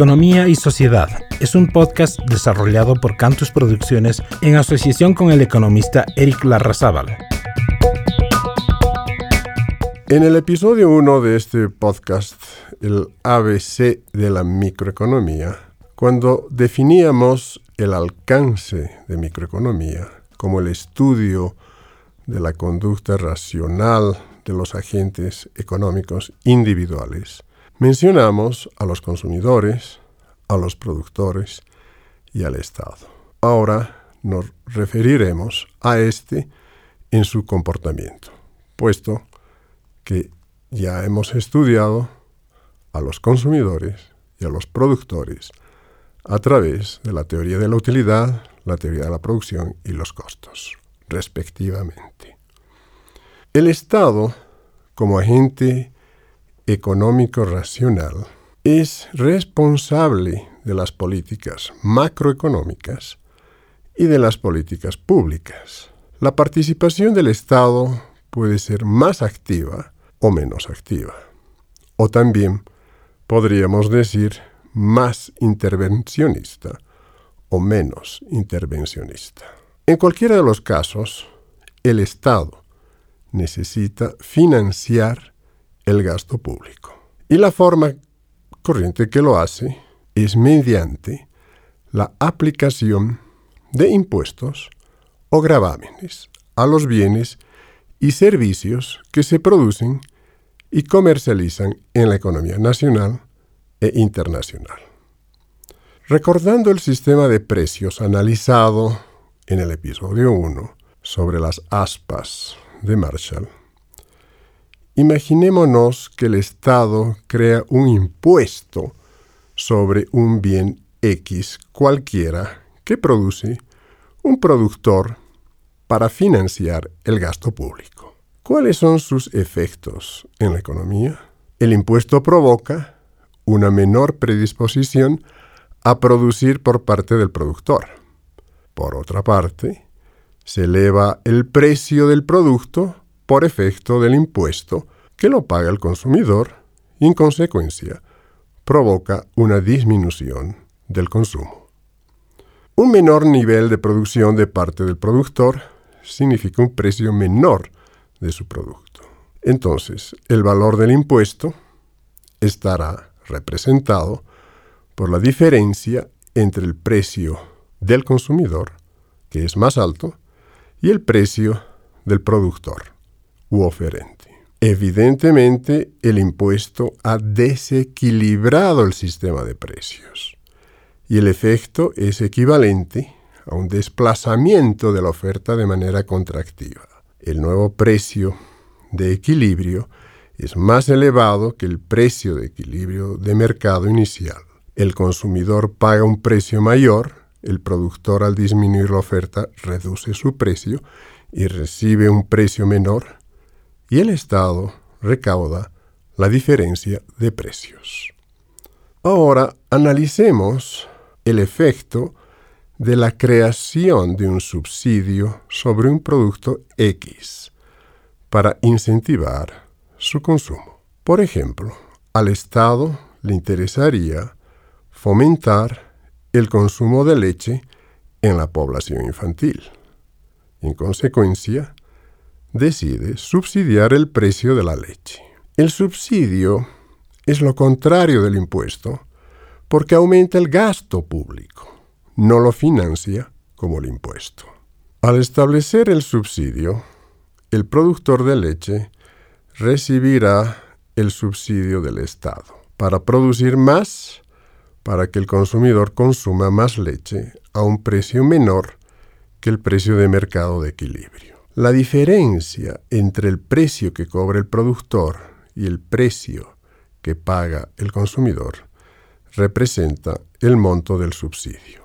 Economía y Sociedad es un podcast desarrollado por Cantus Producciones en asociación con el economista Eric Larrazábal. En el episodio 1 de este podcast, el ABC de la microeconomía, cuando definíamos el alcance de microeconomía como el estudio de la conducta racional de los agentes económicos individuales, Mencionamos a los consumidores, a los productores y al Estado. Ahora nos referiremos a este en su comportamiento, puesto que ya hemos estudiado a los consumidores y a los productores a través de la teoría de la utilidad, la teoría de la producción y los costos, respectivamente. El Estado, como agente económico racional es responsable de las políticas macroeconómicas y de las políticas públicas. La participación del Estado puede ser más activa o menos activa. O también podríamos decir más intervencionista o menos intervencionista. En cualquiera de los casos, el Estado necesita financiar el gasto público. Y la forma corriente que lo hace es mediante la aplicación de impuestos o gravámenes a los bienes y servicios que se producen y comercializan en la economía nacional e internacional. Recordando el sistema de precios analizado en el episodio 1 sobre las aspas de Marshall, Imaginémonos que el Estado crea un impuesto sobre un bien X cualquiera que produce un productor para financiar el gasto público. ¿Cuáles son sus efectos en la economía? El impuesto provoca una menor predisposición a producir por parte del productor. Por otra parte, se eleva el precio del producto por efecto del impuesto que lo paga el consumidor y en consecuencia provoca una disminución del consumo. Un menor nivel de producción de parte del productor significa un precio menor de su producto. Entonces, el valor del impuesto estará representado por la diferencia entre el precio del consumidor, que es más alto, y el precio del productor u oferente. Evidentemente, el impuesto ha desequilibrado el sistema de precios y el efecto es equivalente a un desplazamiento de la oferta de manera contractiva. El nuevo precio de equilibrio es más elevado que el precio de equilibrio de mercado inicial. El consumidor paga un precio mayor, el productor al disminuir la oferta reduce su precio y recibe un precio menor y el Estado recauda la diferencia de precios. Ahora analicemos el efecto de la creación de un subsidio sobre un producto X para incentivar su consumo. Por ejemplo, al Estado le interesaría fomentar el consumo de leche en la población infantil. En consecuencia, decide subsidiar el precio de la leche. El subsidio es lo contrario del impuesto porque aumenta el gasto público, no lo financia como el impuesto. Al establecer el subsidio, el productor de leche recibirá el subsidio del Estado para producir más, para que el consumidor consuma más leche a un precio menor que el precio de mercado de equilibrio. La diferencia entre el precio que cobra el productor y el precio que paga el consumidor representa el monto del subsidio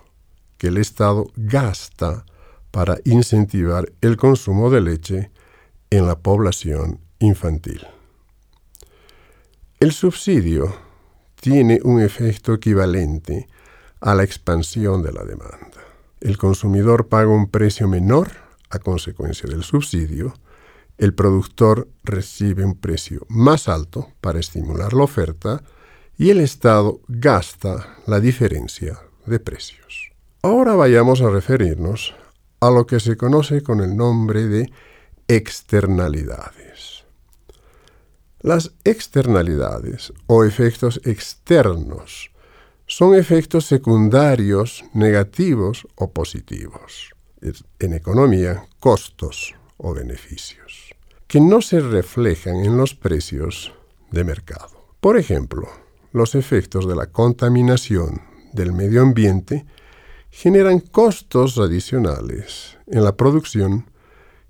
que el Estado gasta para incentivar el consumo de leche en la población infantil. El subsidio tiene un efecto equivalente a la expansión de la demanda. El consumidor paga un precio menor a consecuencia del subsidio el productor recibe un precio más alto para estimular la oferta y el Estado gasta la diferencia de precios. Ahora vayamos a referirnos a lo que se conoce con el nombre de externalidades. Las externalidades o efectos externos son efectos secundarios negativos o positivos. En economía, costos o beneficios, que no se reflejan en los precios de mercado. Por ejemplo, los efectos de la contaminación del medio ambiente generan costos adicionales en la producción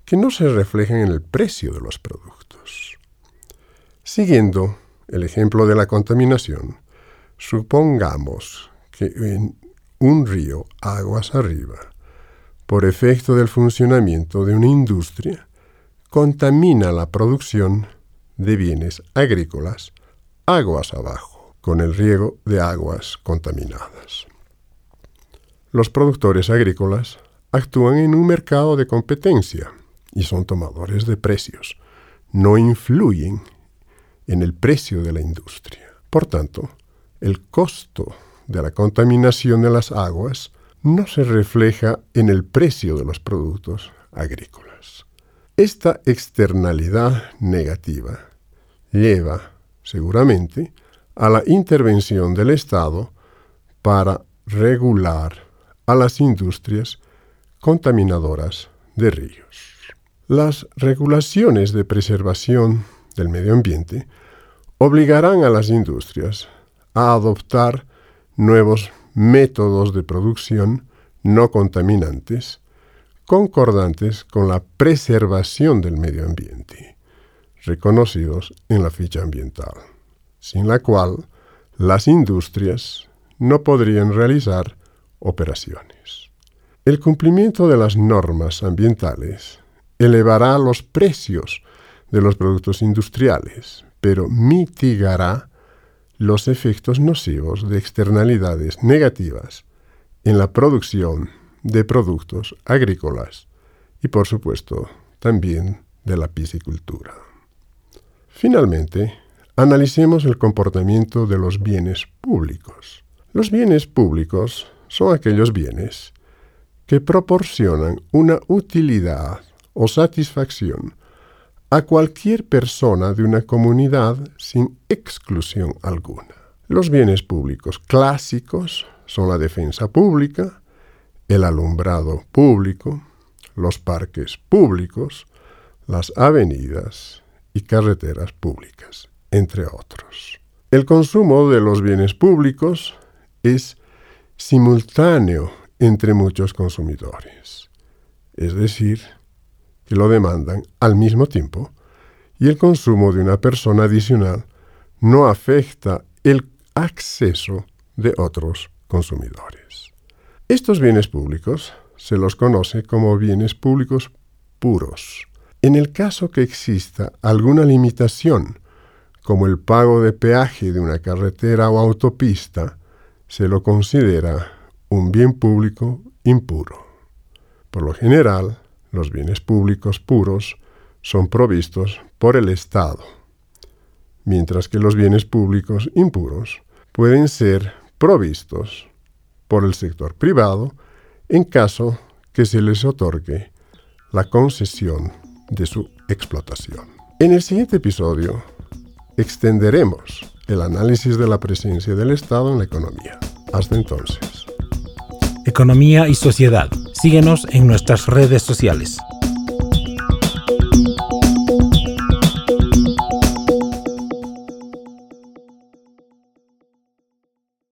que no se reflejan en el precio de los productos. Siguiendo el ejemplo de la contaminación, supongamos que en un río aguas arriba, por efecto del funcionamiento de una industria, contamina la producción de bienes agrícolas aguas abajo con el riego de aguas contaminadas. Los productores agrícolas actúan en un mercado de competencia y son tomadores de precios. No influyen en el precio de la industria. Por tanto, el costo de la contaminación de las aguas no se refleja en el precio de los productos agrícolas. Esta externalidad negativa lleva, seguramente, a la intervención del Estado para regular a las industrias contaminadoras de ríos. Las regulaciones de preservación del medio ambiente obligarán a las industrias a adoptar nuevos métodos de producción no contaminantes concordantes con la preservación del medio ambiente, reconocidos en la ficha ambiental sin la cual las industrias no podrían realizar operaciones. El cumplimiento de las normas ambientales elevará los precios de los productos industriales, pero mitigará los efectos nocivos de externalidades negativas en la producción de productos agrícolas y, por supuesto, también de la piscicultura. Finalmente, Analicemos el comportamiento de los bienes públicos. Los bienes públicos son aquellos bienes que proporcionan una utilidad o satisfacción a cualquier persona de una comunidad sin exclusión alguna. Los bienes públicos clásicos son la defensa pública, el alumbrado público, los parques públicos, las avenidas y carreteras públicas entre otros. El consumo de los bienes públicos es simultáneo entre muchos consumidores, es decir, que lo demandan al mismo tiempo y el consumo de una persona adicional no afecta el acceso de otros consumidores. Estos bienes públicos se los conoce como bienes públicos puros. En el caso que exista alguna limitación como el pago de peaje de una carretera o autopista, se lo considera un bien público impuro. Por lo general, los bienes públicos puros son provistos por el Estado, mientras que los bienes públicos impuros pueden ser provistos por el sector privado en caso que se les otorgue la concesión de su explotación. En el siguiente episodio extenderemos el análisis de la presencia del Estado en la economía. Hasta entonces. Economía y sociedad. Síguenos en nuestras redes sociales.